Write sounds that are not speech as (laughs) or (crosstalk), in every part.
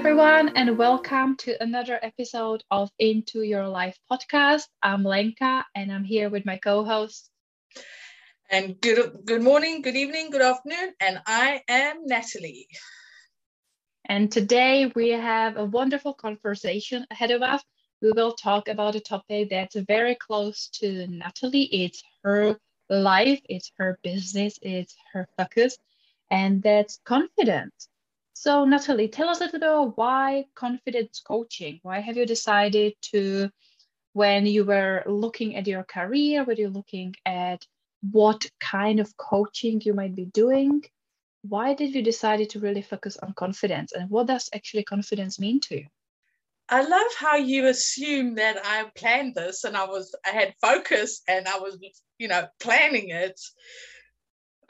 everyone, and welcome to another episode of Into Your Life podcast. I'm Lenka, and I'm here with my co-host. And good good morning, good evening, good afternoon, and I am Natalie. And today we have a wonderful conversation ahead of us. We will talk about a topic that's very close to Natalie. It's her life, it's her business, it's her focus, and that's confidence. So, Natalie, tell us a little bit about why confidence coaching? Why have you decided to, when you were looking at your career, when you're looking at what kind of coaching you might be doing, why did you decide to really focus on confidence and what does actually confidence mean to you? I love how you assume that I planned this and I was I had focus and I was you know planning it.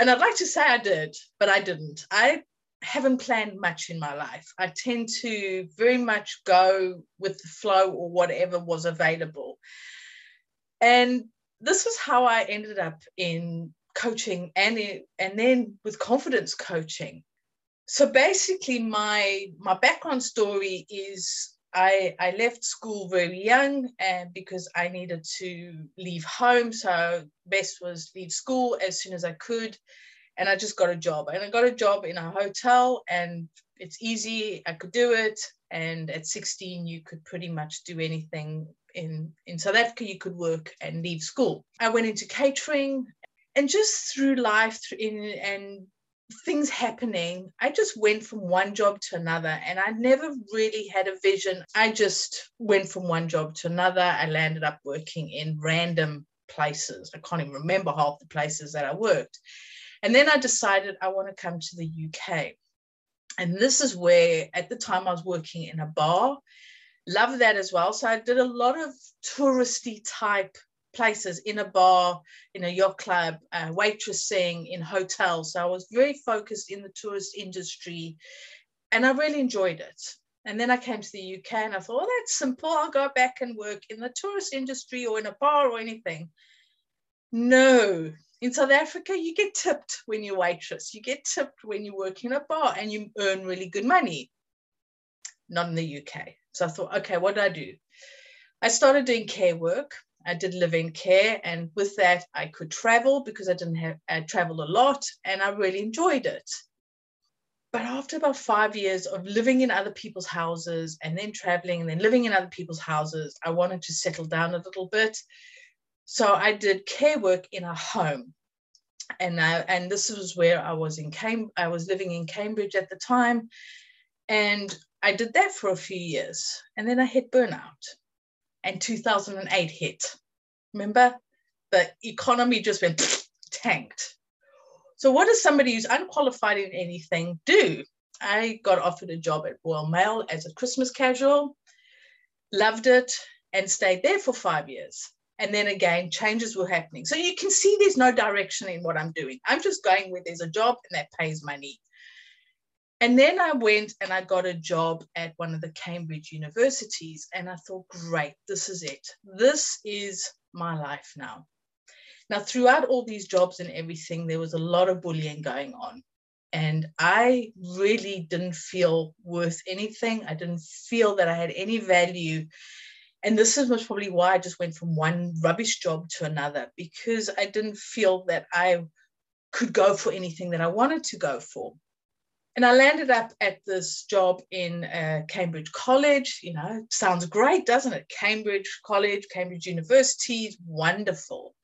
And I'd like to say I did, but I didn't. I haven't planned much in my life. I tend to very much go with the flow or whatever was available. And this was how I ended up in coaching and in, and then with confidence coaching. So basically my my background story is I, I left school very young and because I needed to leave home. So best was leave school as soon as I could and I just got a job. And I got a job in a hotel, and it's easy. I could do it. And at 16, you could pretty much do anything in in South Africa. You could work and leave school. I went into catering, and just through life, in and things happening, I just went from one job to another, and I never really had a vision. I just went from one job to another. I landed up working in random places. I can't even remember half the places that I worked. And then I decided I want to come to the UK. And this is where, at the time, I was working in a bar. Love that as well. So I did a lot of touristy type places in a bar, in a yacht club, uh, waitressing, in hotels. So I was very focused in the tourist industry and I really enjoyed it. And then I came to the UK and I thought, oh, that's simple. I'll go back and work in the tourist industry or in a bar or anything. No, in South Africa, you get tipped when you're waitress. You get tipped when you work in a bar and you earn really good money. Not in the UK. So I thought, okay, what do I do? I started doing care work. I did live in care, and with that, I could travel because I didn't have I traveled a lot, and I really enjoyed it. But after about five years of living in other people's houses and then traveling and then living in other people's houses, I wanted to settle down a little bit so I did care work in a home. And I, and this was where I was in Cam- I was living in Cambridge at the time. And I did that for a few years. And then I hit burnout. And 2008 hit. Remember? The economy just went (sniffs) tanked. So, what does somebody who's unqualified in anything do? I got offered a job at Royal Mail as a Christmas casual, loved it, and stayed there for five years and then again changes were happening. So you can see there's no direction in what i'm doing. I'm just going where there's a job and that pays money and then i went and i got a job at one of the cambridge universities and i thought great this is it. This is my life now. Now throughout all these jobs and everything there was a lot of bullying going on. And i really didn't feel worth anything. I didn't feel that i had any value and this is most probably why I just went from one rubbish job to another because I didn't feel that I could go for anything that I wanted to go for. And I landed up at this job in uh, Cambridge College. You know, sounds great, doesn't it? Cambridge College, Cambridge University, is wonderful.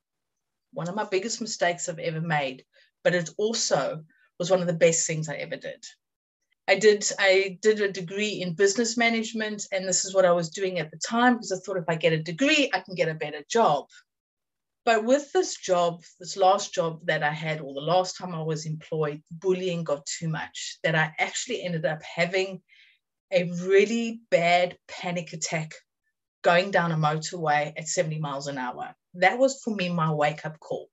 One of my biggest mistakes I've ever made, but it also was one of the best things I ever did. I did I did a degree in business management, and this is what I was doing at the time because I thought if I get a degree, I can get a better job. But with this job, this last job that I had, or the last time I was employed, bullying got too much that I actually ended up having a really bad panic attack going down a motorway at 70 miles an hour. That was for me my wake up call.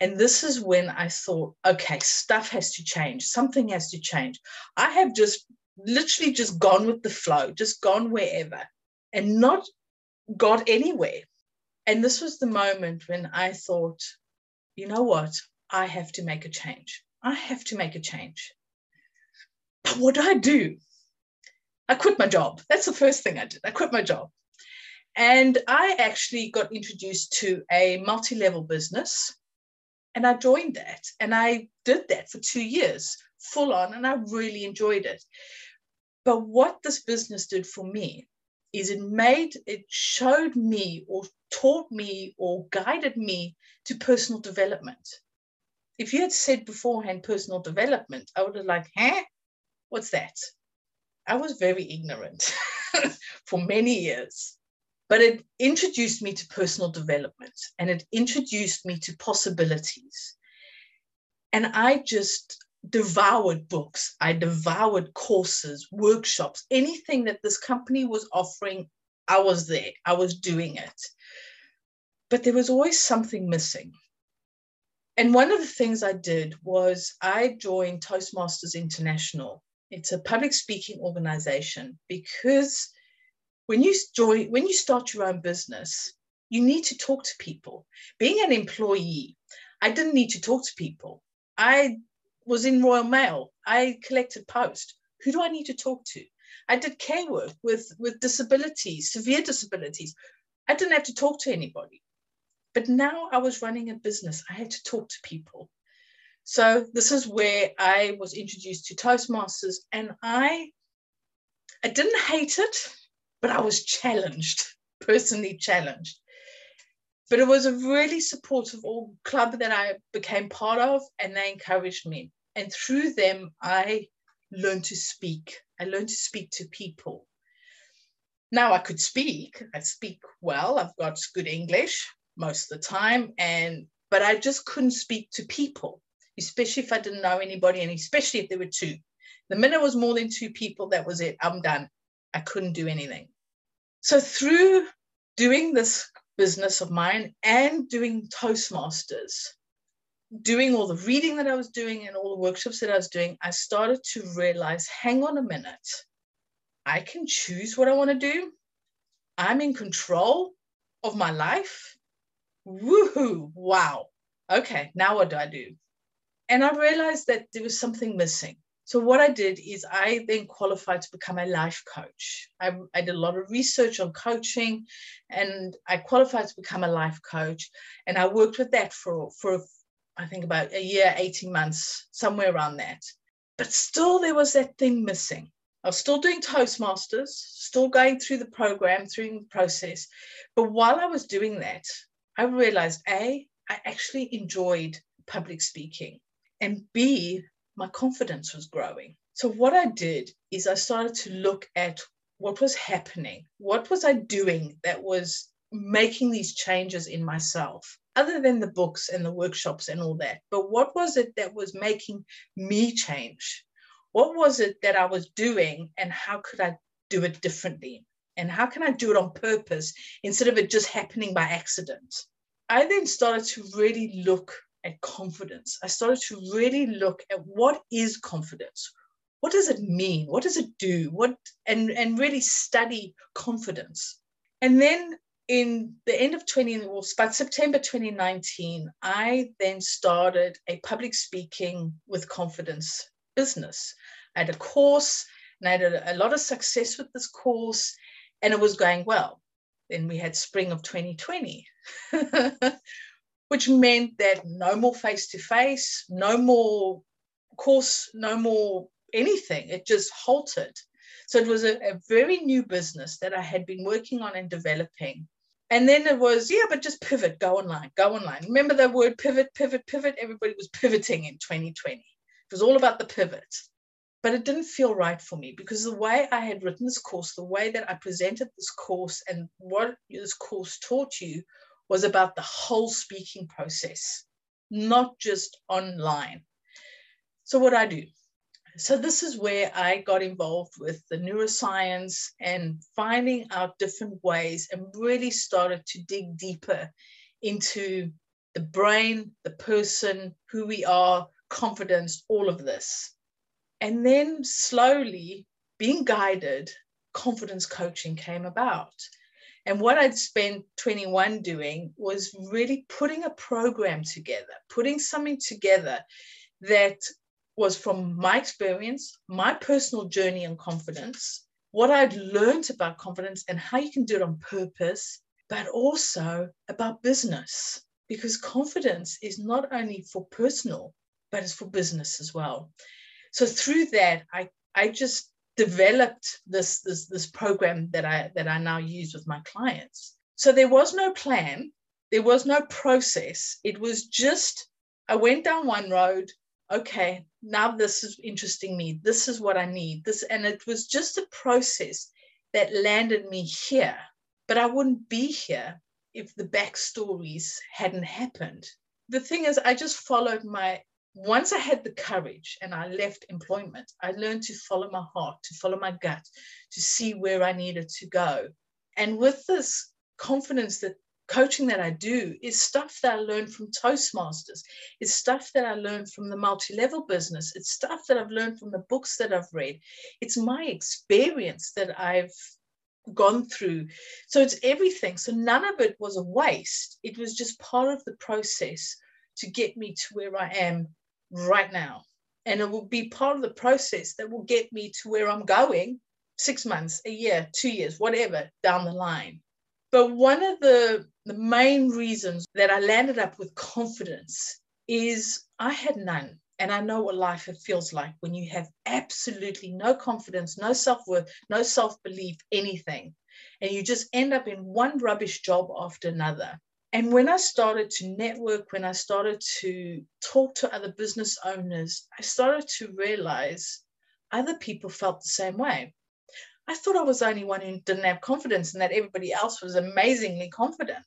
And this is when I thought, okay, stuff has to change. Something has to change. I have just literally just gone with the flow, just gone wherever and not got anywhere. And this was the moment when I thought, you know what? I have to make a change. I have to make a change. But what do I do? I quit my job. That's the first thing I did. I quit my job. And I actually got introduced to a multi level business and I joined that. And I did that for two years, full on, and I really enjoyed it. But what this business did for me is it made, it showed me or taught me or guided me to personal development. If you had said beforehand personal development, I would have like, huh? What's that? I was very ignorant (laughs) for many years. But it introduced me to personal development and it introduced me to possibilities. And I just devoured books, I devoured courses, workshops, anything that this company was offering, I was there, I was doing it. But there was always something missing. And one of the things I did was I joined Toastmasters International. It's a public speaking organization because when you join, when you start your own business, you need to talk to people. Being an employee, I didn't need to talk to people. I was in Royal Mail. I collected post. Who do I need to talk to? I did care work with, with disabilities, severe disabilities. I didn't have to talk to anybody. But now I was running a business. I had to talk to people. So this is where I was introduced to Toastmasters and I I didn't hate it but I was challenged, (laughs) personally challenged. But it was a really supportive club that I became part of, and they encouraged me. And through them, I learned to speak. I learned to speak to people. Now I could speak. I speak well. I've got good English most of the time, and but I just couldn't speak to people, especially if I didn't know anybody, and especially if there were two. The minute it was more than two people, that was it. I'm done. I couldn't do anything. So through doing this business of mine and doing Toastmasters, doing all the reading that I was doing and all the workshops that I was doing, I started to realize hang on a minute, I can choose what I want to do. I'm in control of my life. Woohoo! Wow. Okay, now what do I do? And I realized that there was something missing. So what I did is I then qualified to become a life coach. I, I, did a lot of research on coaching and I qualified to become a life coach. And I worked with that for, for I think about a year, 18 months, somewhere around that. But still there was that thing missing. I was still doing Toastmasters, still going through the program, through the process. But while I was doing that, I realized A, I actually enjoyed public speaking. And B, my confidence was growing. So, what I did is I started to look at what was happening. What was I doing that was making these changes in myself, other than the books and the workshops and all that? But what was it that was making me change? What was it that I was doing, and how could I do it differently? And how can I do it on purpose instead of it just happening by accident? I then started to really look at confidence. I started to really look at what is confidence? What does it mean? What does it do? What and, and really study confidence. And then in the end of 20, well, about September 2019, I then started a public speaking with confidence business. I had a course and I had a, a lot of success with this course and it was going well. Then we had spring of 2020. (laughs) which meant that no more face to face, no more course, no more anything. It just halted. So it was a, a, very new business that I had been working on and developing. And then it was, yeah, but just pivot, go online, go online. Remember the word pivot, pivot, pivot? Everybody was pivoting in 2020. It was all about the pivot. But it didn't feel right for me because the way I had written this course, the way that I presented this course, and what this course taught you was about the whole speaking process, not just online. So, what I do? So, this is where I got involved with the neuroscience and finding out different ways and really started to dig deeper into the brain, the person, who we are, confidence, all of this. And then slowly being guided, confidence coaching came about. And what I'd spent 21 doing was really putting a program together, putting something together that was from my experience, my personal journey and confidence, what I'd learned about confidence and how you can do it on purpose, but also about business. Because confidence is not only for personal, but it's for business as well. So through that, I, I just developed this, this, this program that I that I now use with my clients. So there was no plan, there was no process. It was just I went down one road, okay, now this is interesting me. This is what I need. This, and it was just a process that landed me here. But I wouldn't be here if the backstories hadn't happened. The thing is, I just followed my once I had the courage and I left employment, I learned to follow my heart, to follow my gut, to see where I needed to go. And with this confidence that coaching that I do is stuff that I learned from Toastmasters. It's stuff that I learned from the multi level business. It's stuff that I've learned from the books that I've read. It's my experience that I've gone through. So it's everything. So none of it was a waste. It was just part of the process to get me to where I am right now. And it will be part of the process that will get me to where I'm going six months, a year, two years, whatever down the line. But one of the, the main reasons that I landed up with confidence is I had none. And I know what life feels like when you have absolutely no confidence, no self worth, no self belief, anything. And you just end up in one rubbish job after another. And when I started to network, when I started to talk to other business owners, I started to realize other people felt the same way. I thought I was the only one who didn't have confidence and that everybody else was amazingly confident.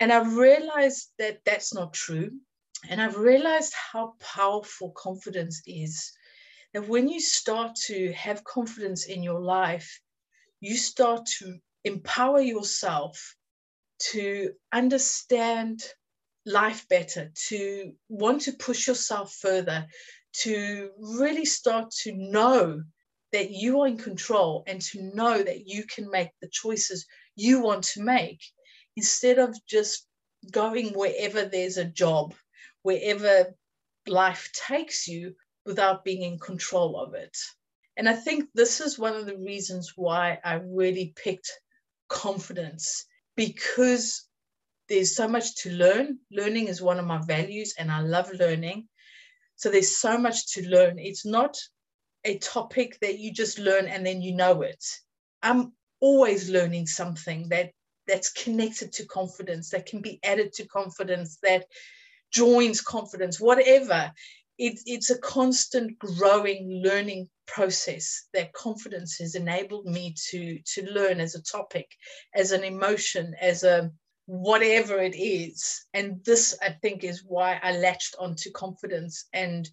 And I realized that that's not true. And I've realized how powerful confidence is. That when you start to have confidence in your life, you start to empower yourself to understand life better, to want to push yourself further, to really start to know that you are in control and to know that you can make the choices you want to make instead of just going wherever there's a job, wherever life takes you without being in control of it. And I think this is one of the reasons why I really picked confidence because there's so much to learn. Learning is one of my values, and I love learning. So there's so much to learn. It's not a topic that you just learn and then you know it. I'm always learning something that that's connected to confidence, that can be added to confidence, that joins confidence, whatever. It, it's a constant growing learning process that confidence has enabled me to to learn as a topic as an emotion as a whatever it is and this i think is why i latched onto confidence and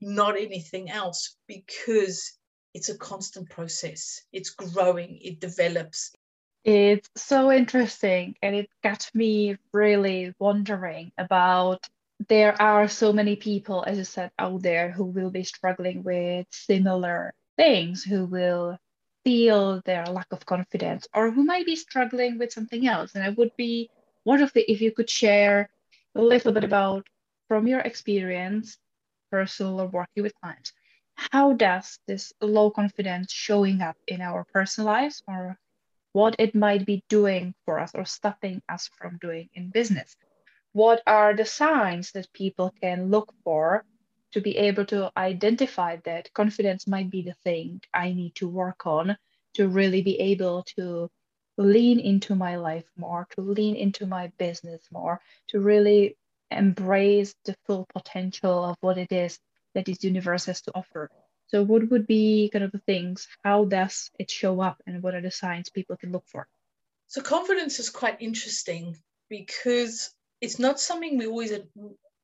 not anything else because it's a constant process. It's growing, it develops. It's so interesting, and it got me really wondering about. There are so many people, as you said, out there who will be struggling with similar things, who will feel their lack of confidence, or who might be struggling with something else. And I would be the, if you could share a little bit about from your experience personal or working with clients. How does this low confidence showing up in our personal lives or what it might be doing for us or stopping us from doing in business? What are the signs that people can look for to be able to identify that confidence might be the thing I need to work on to really be able to lean into my life more, to lean into my business more, to really embrace the full potential of what it is that this universe has to offer. So, what would be kind of the things? How does it show up, and what are the signs people can look for? So, confidence is quite interesting because it's not something we always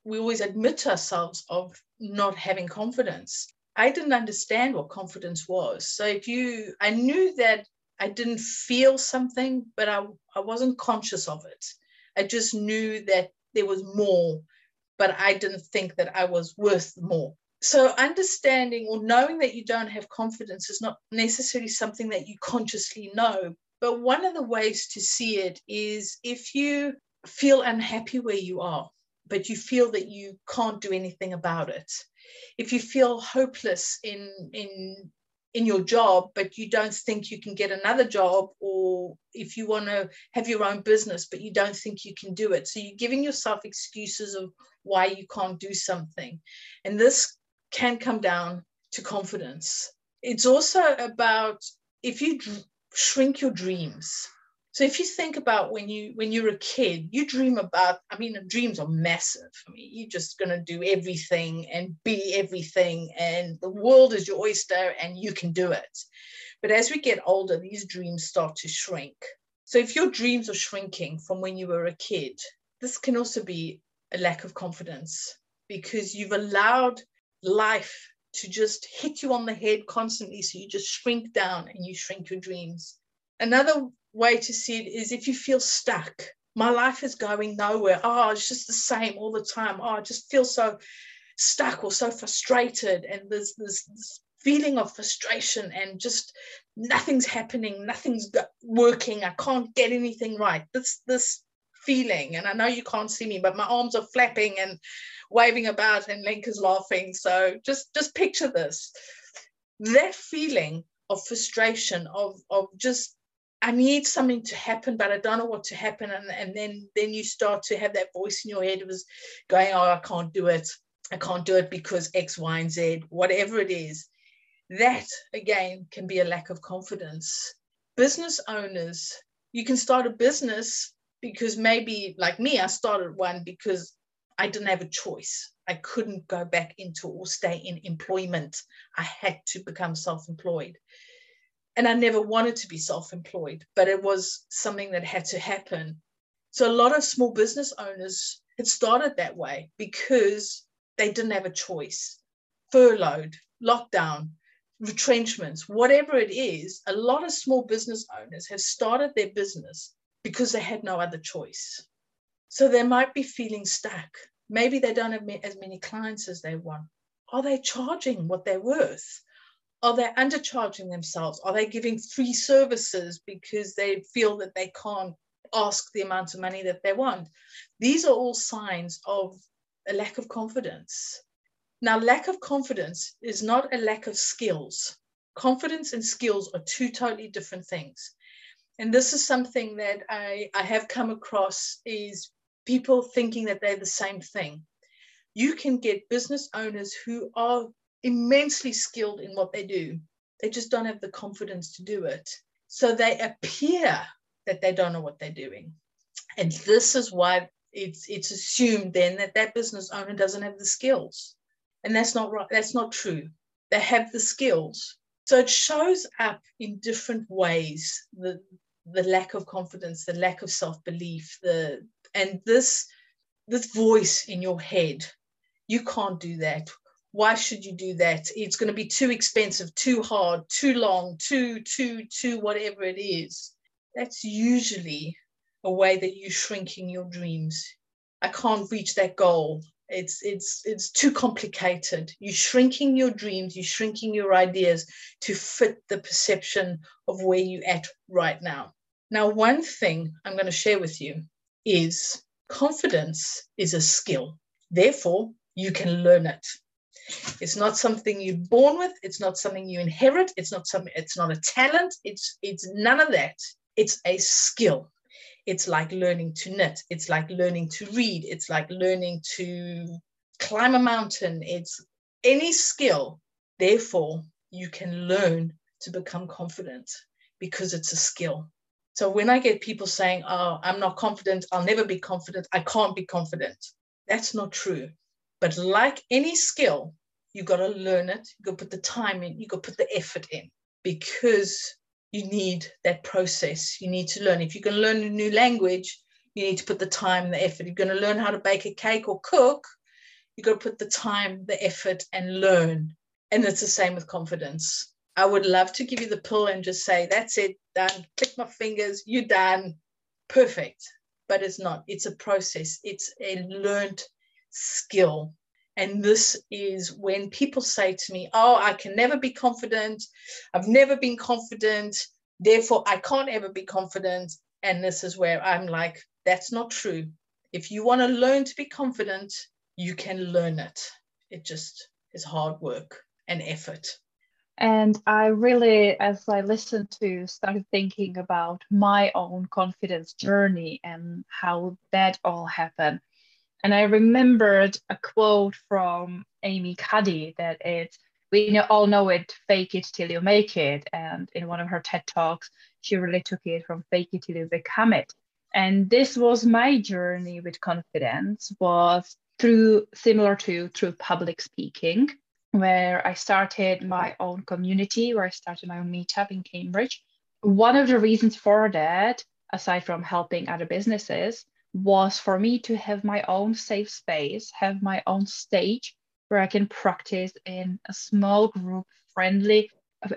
we always admit to ourselves of not having confidence. I didn't understand what confidence was. So, if you, I knew that I didn't feel something, but I, I wasn't conscious of it. I just knew that there was more, but I didn't think that I was worth more. So, understanding or knowing that you don't have confidence is not necessarily something that you consciously know. But one of the ways to see it is if you feel unhappy where you are, but you feel that you can't do anything about it. If you feel hopeless in, in in your job, but you don't think you can get another job, or if you want to have your own business, but you don't think you can do it. So you're giving yourself excuses of why you can't do something. And this can come down to confidence. It's also about if you shrink your dreams so if you think about when you when you're a kid, you dream about, I mean, dreams are massive for me. You're just gonna do everything and be everything, and the world is your oyster and you can do it. But as we get older, these dreams start to shrink. So if your dreams are shrinking from when you were a kid, this can also be a lack of confidence because you've allowed life to just hit you on the head constantly. So you just shrink down and you shrink your dreams. Another way to see it is if you feel stuck, my life is going nowhere. Oh, it's just the same all the time. Oh, I just feel so stuck or so frustrated. And there's this, this feeling of frustration and just nothing's happening, nothing's working. I can't get anything right. This, this feeling, and I know you can't see me, but my arms are flapping and waving about and Lenka is laughing. So just, just picture this. That feeling of frustration, of, of just I need something to happen, but I don't know what to happen. And, and then, then you start to have that voice in your head was going, oh, I can't do it. I can't do it because X, Y, and Z, whatever it is. That again can be a lack of confidence. Business owners, you can start a business because maybe like me, I started one because I didn't have a choice. I couldn't go back into or stay in employment. I had to become self employed and I never wanted to be self employed, but it was something that had to happen. So a lot of small business owners had started that way because they didn't have a choice. Furloughed, lockdown, retrenchments, whatever it is, a lot of small business owners have started their business because they had no other choice. So they might be feeling stuck. Maybe they don't have as many clients as they want. Are they charging what they're worth? Are they undercharging themselves? Are they giving free services because they feel that they can't ask the amount of money that they want? These are all signs of a lack of confidence. Now, lack of confidence is not a lack of skills. Confidence and skills are two totally different things. And this is something that I, I have come across is people thinking that they're the same thing. You can get business owners who are immensely skilled in what they do. They just don't have the confidence to do it. So they appear that they don't know what they're doing. And this is why it's it's assumed then that that business owner doesn't have the skills. And that's not right. That's not true. They have the skills. So it shows up in different ways, the the lack of confidence, the lack of self-belief, the and this this voice in your head, you can't do that why should you do that? It's going to be too expensive too hard too long too too too whatever it is. That's usually a way that you're shrinking your dreams. I can't reach that goal. It's it's it's too complicated. You're shrinking your dreams you're shrinking your ideas to fit the perception of where you're at right now. Now one thing i'm going to share with you is confidence is a skill. Therefore you can learn it it's not something you're born with. It's not something you inherit. It's not something. It's not a talent. It's it's none of that. It's a skill. It's like learning to knit. It's like learning to read. It's like learning to climb a mountain. It's any skill. Therefore, you can learn to become confident because it's a skill. So when I get people saying, "Oh, I'm not confident. I'll never be confident. I can't be confident," that's not true. But like any skill, you got to learn it. You got to put the time in. You got to put the effort in because you need that process. You need to learn. If going to learn a new language, you need to put the time, the effort. You're going to learn how to bake a cake or cook. You got to put the time, the effort, and learn. And it's the same with confidence. I would love to give you the pill and just say, that's it, done. Click my fingers, you're done. Perfect. But it's not. It's a process. It's a learned skill. And this is when people say to me, Oh, I can never be confident. I've never been confident. Therefore, I can't ever be confident. And this is where I'm like, That's not true. If you want to learn to be confident, you can learn it. It just is hard work and effort. And I really, as I listened to, started thinking about my own confidence journey and how that all happened. And I remembered a quote from Amy Cuddy that it's, we all know it, fake it till you make it. And in one of her TED Talks, she really took it from fake it till you become it. And this was my journey with confidence was through similar to through public speaking where I started my own community, where I started my own meetup in Cambridge. One of the reasons for that, aside from helping other businesses, was for me to have my own safe space, have my own stage where I can practice in a small group friendly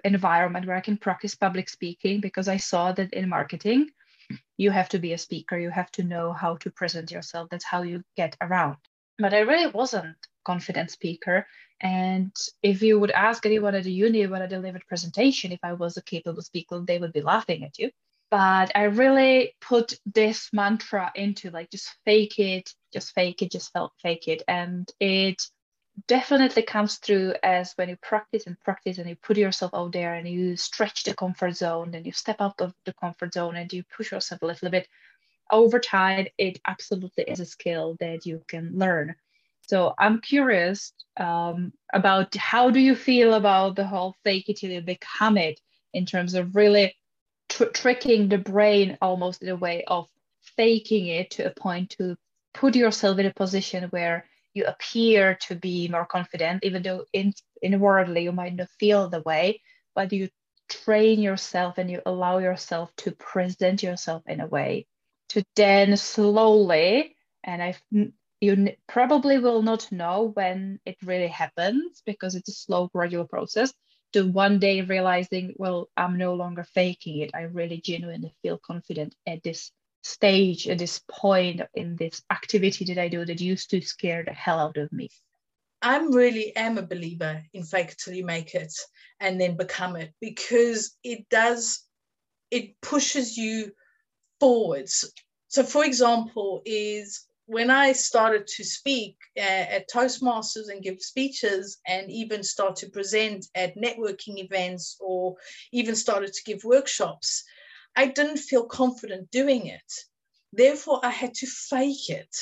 environment where I can practice public speaking because I saw that in marketing, you have to be a speaker, you have to know how to present yourself. That's how you get around. But I really wasn't confident speaker. And if you would ask anyone at the uni when I delivered presentation if I was a capable speaker, they would be laughing at you. But I really put this mantra into like just fake it, just fake it, just fake it. And it definitely comes through as when you practice and practice and you put yourself out there and you stretch the comfort zone and you step out of the comfort zone and you push yourself a little bit over time it absolutely is a skill that you can learn so I'm curious um, about how do you feel about the whole fake it till you become it in terms of really tr- tricking the brain almost in a way of faking it to a point to put yourself in a position where you appear to be more confident, even though in inwardly you might not feel the way, but you train yourself and you allow yourself to present yourself in a way to then slowly and I've you probably will not know when it really happens because it's a slow gradual process to one day realizing well i'm no longer faking it. I really genuinely feel confident at this stage at this point in this activity that i do that used to scare the hell out of me. I'm really am a believer in fake till you make it and then become it because it does it pushes you forwards. So for example is when I started to speak at Toastmasters and give speeches and even start to present at networking events or even started to give workshops, I didn't feel confident doing it. Therefore, I had to fake it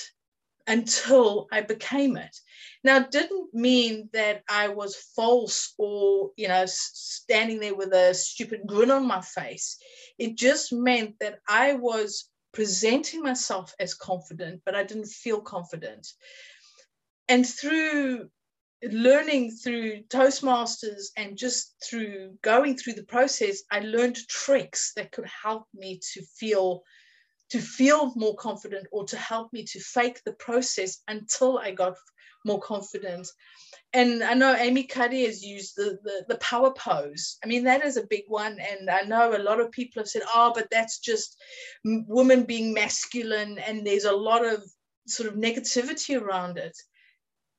until I became it. Now, it didn't mean that I was false or, you know, standing there with a stupid grin on my face. It just meant that I was presenting myself as confident, but I didn't feel confident. And through learning through Toastmasters and just through going through the process, I learned tricks that could help me to feel to feel more confident or to help me to fake the process until I got more confident. And I know Amy Cuddy has used the, the, the power pose. I mean, that is a big one. And I know a lot of people have said, oh, but that's just women being masculine. And there's a lot of sort of negativity around it.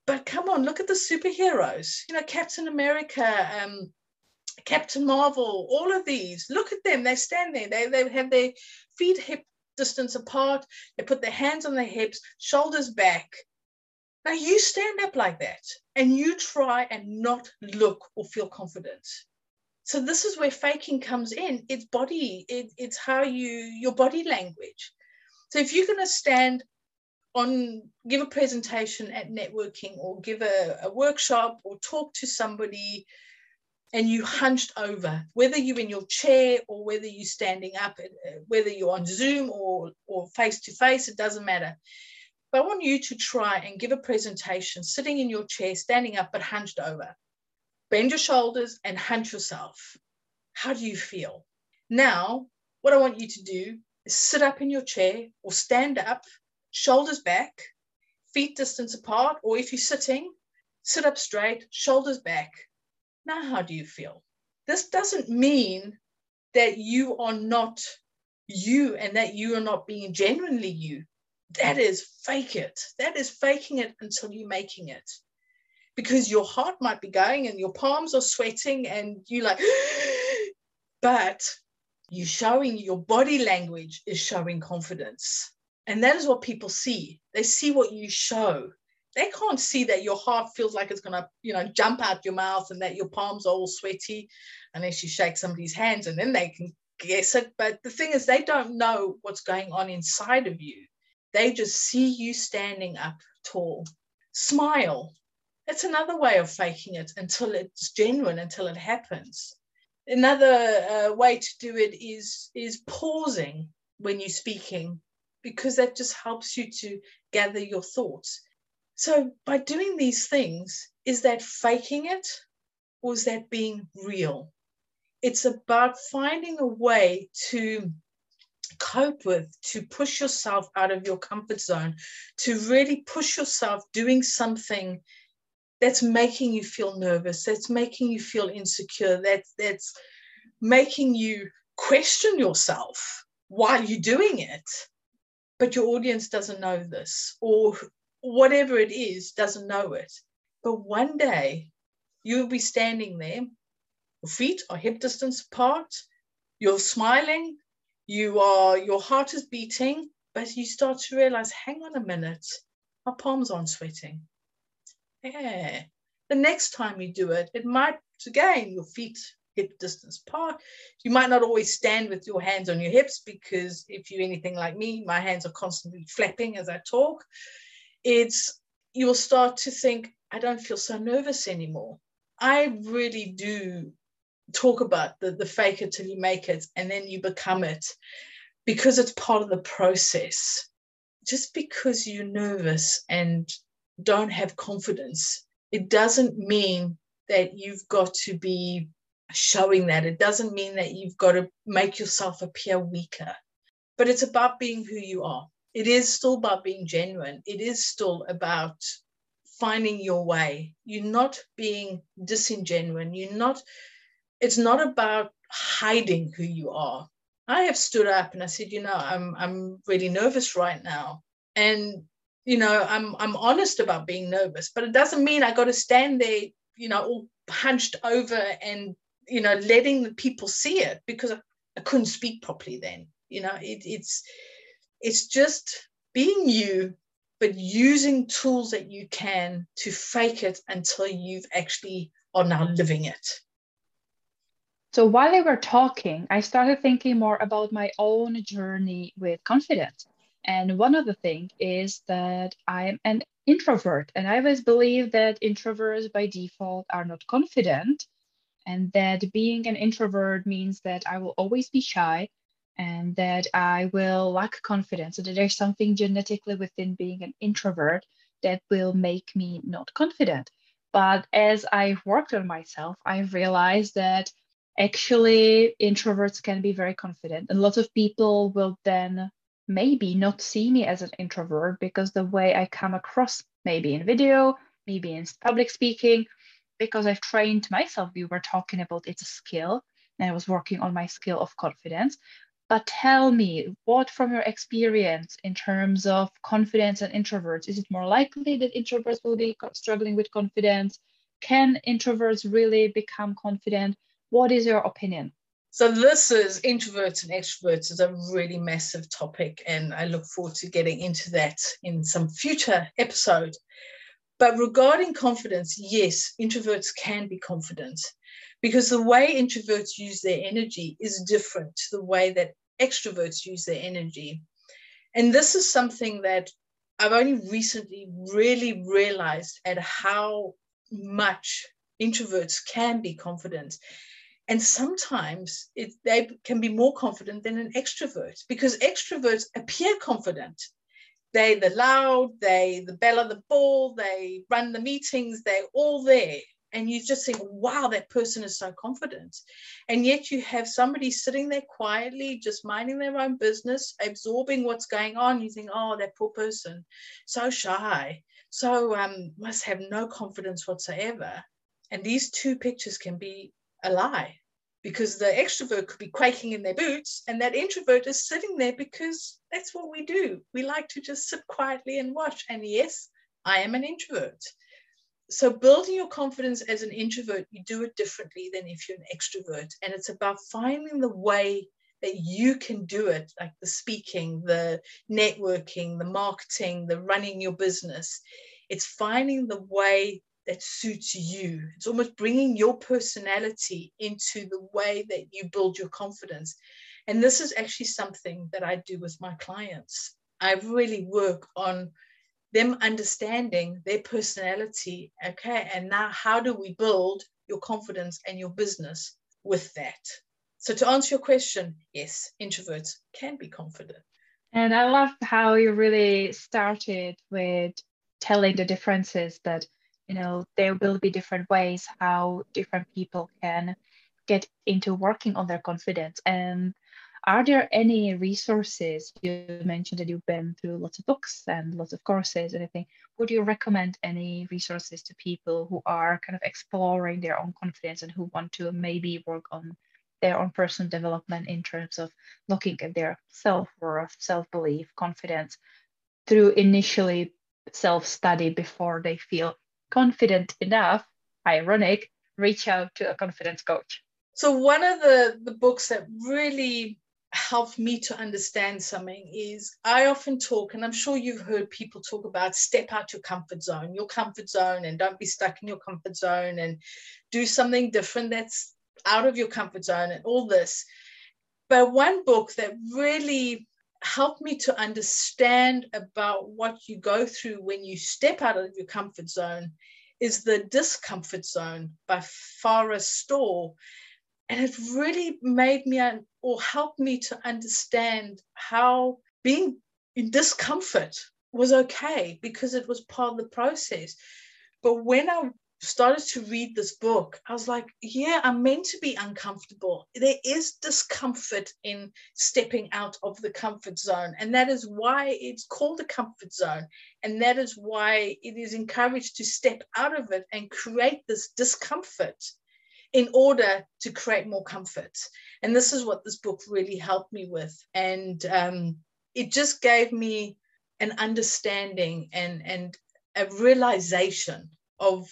But come on, look at the superheroes. You know, Captain America, um, Captain Marvel, all of these. Look at them. They stand there. They, they have their feet hip distance apart. They put their hands on their hips, shoulders back. Now you stand up like that and you try and not look or feel confident. So this is where faking comes in. It's body, it, it's how you, your body language. So if you're going to stand on, give a presentation at networking or give a, a workshop or talk to somebody and you hunched over, whether you're in your chair or whether you're standing up, uh, whether you're on Zoom or, or face to face, it doesn't matter. But I want you to try and give a presentation sitting in your chair, standing up, but hunched over. Bend your shoulders and hunch yourself. How do you feel? Now, what I want you to do is sit up in your chair or stand up, shoulders back, feet distance apart, or if you're sitting, sit up straight, shoulders back. Now, how do you feel? This doesn't mean that you are not you and that you are not being genuinely you that is fake it. That is faking it until you're making it. Because your heart might be going and your palms are sweating and you like, (gasps) but you're showing your body language is showing confidence. And that is what people see. They see what you show. They can't see that your heart feels like it's to, you know, jump out your mouth and that your palms are all sweaty unless you shake somebody's hands and then they can guess it. But the thing is, they don't know what's going on inside of you. They just see you standing up tall. Smile. It's another way of faking it until it's genuine, until it happens. Another uh, way to do it is, is pausing when you're speaking, because that just helps you to gather your thoughts. So, by doing these things, is that faking it or is that being real? It's about finding a way to cope with, to push yourself out of your comfort zone, to really push yourself doing something that's making you feel nervous, that's making you feel insecure, that's that's making you question yourself while you're doing it. But your audience doesn't know this, or whatever it is doesn't know it. But one day you'll be standing there, your feet are hip distance apart, you're smiling, you are your heart is beating, but you start to realize, hang on a minute, my palms aren't sweating. Yeah. The next time you do it, it might again your feet hip distance apart. You might not always stand with your hands on your hips because if you're anything like me, my hands are constantly flapping as I talk. It's you'll start to think, I don't feel so nervous anymore. I really do talk about the, the fake it till you make it and then you become it because it's part of the process. Just because you're nervous and don't have confidence, it doesn't mean that you've got to be showing that. It doesn't mean that you've got to make yourself appear weaker, but it's about being who you are. It is still about being genuine. It is still about finding your way. You're not being disingenuine. You're not, it's not about hiding who you are. I have stood up and I said, you know, I'm I'm really nervous right now. And you know, I'm I'm honest about being nervous, but it doesn't mean I got to stand there, you know, all hunched over and you know, letting the people see it because I, I couldn't speak properly then. You know, it, it's it's just being you but using tools that you can to fake it until you've actually are now living it. So while they were talking, I started thinking more about my own journey with confidence. And one of the things is that I'm an introvert, and I always believe that introverts by default are not confident, and that being an introvert means that I will always be shy and that I will lack confidence, so that there's something genetically within being an introvert that will make me not confident. But as I've worked on myself, I've realized that actually introverts can be very confident. And a lot of people will then maybe not see me as an introvert because the way I come across, maybe in video, maybe in public speaking, because I've trained myself. We were talking about it's a skill, and I was working on my skill of confidence. But tell me, what from your experience in terms of confidence and introverts, is it more likely that introverts will be struggling with confidence? Can introverts really become confident? What is your opinion? So this is introverts and extroverts is a really massive topic, and I look forward to getting into that in some future episode. But regarding confidence, yes, introverts can be confident because the way introverts use their energy is different to the way that extroverts use their energy. And this is something that I've only recently really realized at how much introverts can be confident. And sometimes it, they can be more confident than an extrovert because extroverts appear confident they the loud, they the bell of the ball, they run the meetings, they're all there. And you just think, wow, that person is so confident. And yet you have somebody sitting there quietly, just minding their own business, absorbing what's going on. You think, oh, that poor person, so shy, so um, must have no confidence whatsoever. And these two pictures can be a lie because the extrovert could be quaking in their boots and that introvert is sitting there because that's what we do. We like to just sit quietly and watch. And yes, I am an introvert. So, building your confidence as an introvert, you do it differently than if you're an extrovert. And it's about finding the way that you can do it, like the speaking, the networking, the marketing, the running your business. It's finding the way that suits you. It's almost bringing your personality into the way that you build your confidence. And this is actually something that I do with my clients. I really work on them understanding their personality. Okay. And now, how do we build your confidence and your business with that? So, to answer your question, yes, introverts can be confident. And I love how you really started with telling the differences that, you know, there will be different ways how different people can get into working on their confidence. And are there any resources? You mentioned that you've been through lots of books and lots of courses, and anything. Would you recommend any resources to people who are kind of exploring their own confidence and who want to maybe work on their own personal development in terms of looking at their self worth, self belief, confidence through initially self study before they feel confident enough, ironic, reach out to a confidence coach? So, one of the, the books that really helped me to understand something is I often talk, and I'm sure you've heard people talk about step out your comfort zone, your comfort zone, and don't be stuck in your comfort zone and do something different that's out of your comfort zone and all this. But one book that really helped me to understand about what you go through when you step out of your comfort zone is The Discomfort Zone by Farrah Storr and it really made me uh, or helped me to understand how being in discomfort was okay because it was part of the process. But when i started to read this book i was like yeah i'm meant to be uncomfortable. There is discomfort in stepping out of the comfort zone and that is why it's called a comfort zone. And that is why it is encouraged to step out of it and create this discomfort in order to create more comfort. And this is what this book really helped me with. And um, it just gave me an understanding and, and a realization of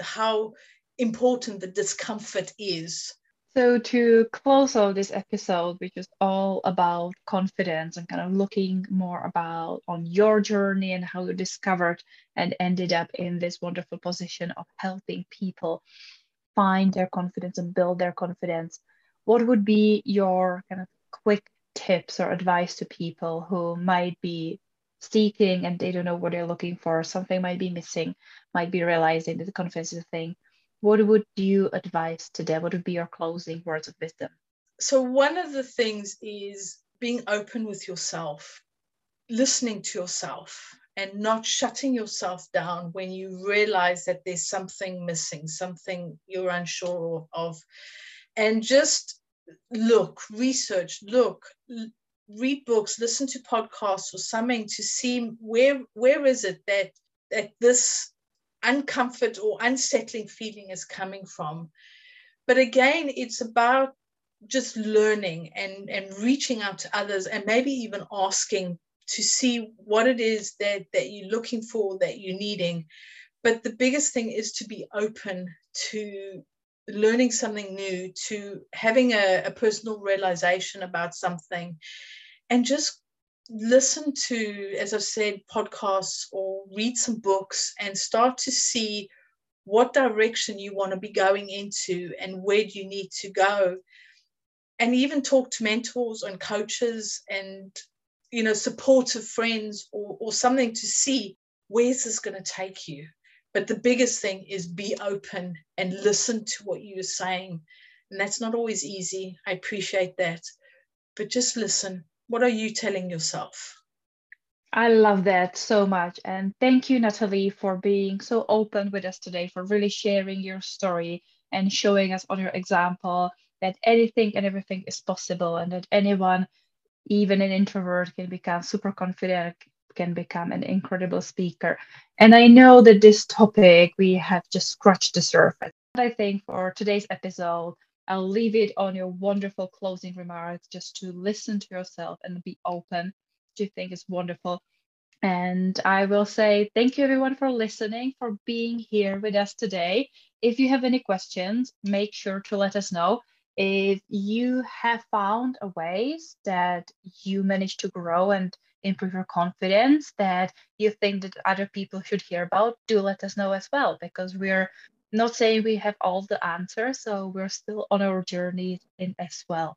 how important the discomfort is. So, to close out this episode, which is all about confidence and kind of looking more about on your journey and how you discovered and ended up in this wonderful position of helping people find their confidence and build their confidence, what would be your kind of quick tips or advice to people who might be seeking and they don't know what they're looking for? Something might be missing, might be realizing that the confidence is a thing. What would you advise to them? What would be your closing words of wisdom? So, one of the things is being open with yourself, listening to yourself and not shutting yourself down when you realize that there's something missing, something you're unsure of. And just look, research, look, read books, listen to podcasts or something to see where where is it that that this uncomfort or unsettling feeling is coming from. But again, it's about just learning and, and reaching out to others and maybe even asking to see what it is that that you're looking for that you're needing. But the biggest thing is to be open to learning something new to having a, a personal realization about something and just listen to as i've said podcasts or read some books and start to see what direction you want to be going into and where do you need to go. And even talk to mentors and coaches and you know, supportive friends or, or something to see where's this going to take you. But the biggest thing is be open and listen to what you're saying. And that's not always easy. I appreciate that. But just listen. What are you telling yourself? I love that so much. And thank you, Natalie, for being so open with us today, for really sharing your story and showing us on your example that anything and everything is possible and that anyone even an introvert can become super confident can become an incredible speaker. And i know that this topic we have just scratched the surface. I think for today's episode i'll leave it on your wonderful closing remarks just to listen to yourself and be open which i think is wonderful. And I will say thank you everyone for listening, for being here with us today. If you have any questions, make sure to let us know if you have found a ways that you managed to grow and improve your confidence that you think that other people should hear about, do let us know as well, because we're not saying we have all the answers, so we're still on our journey in as well.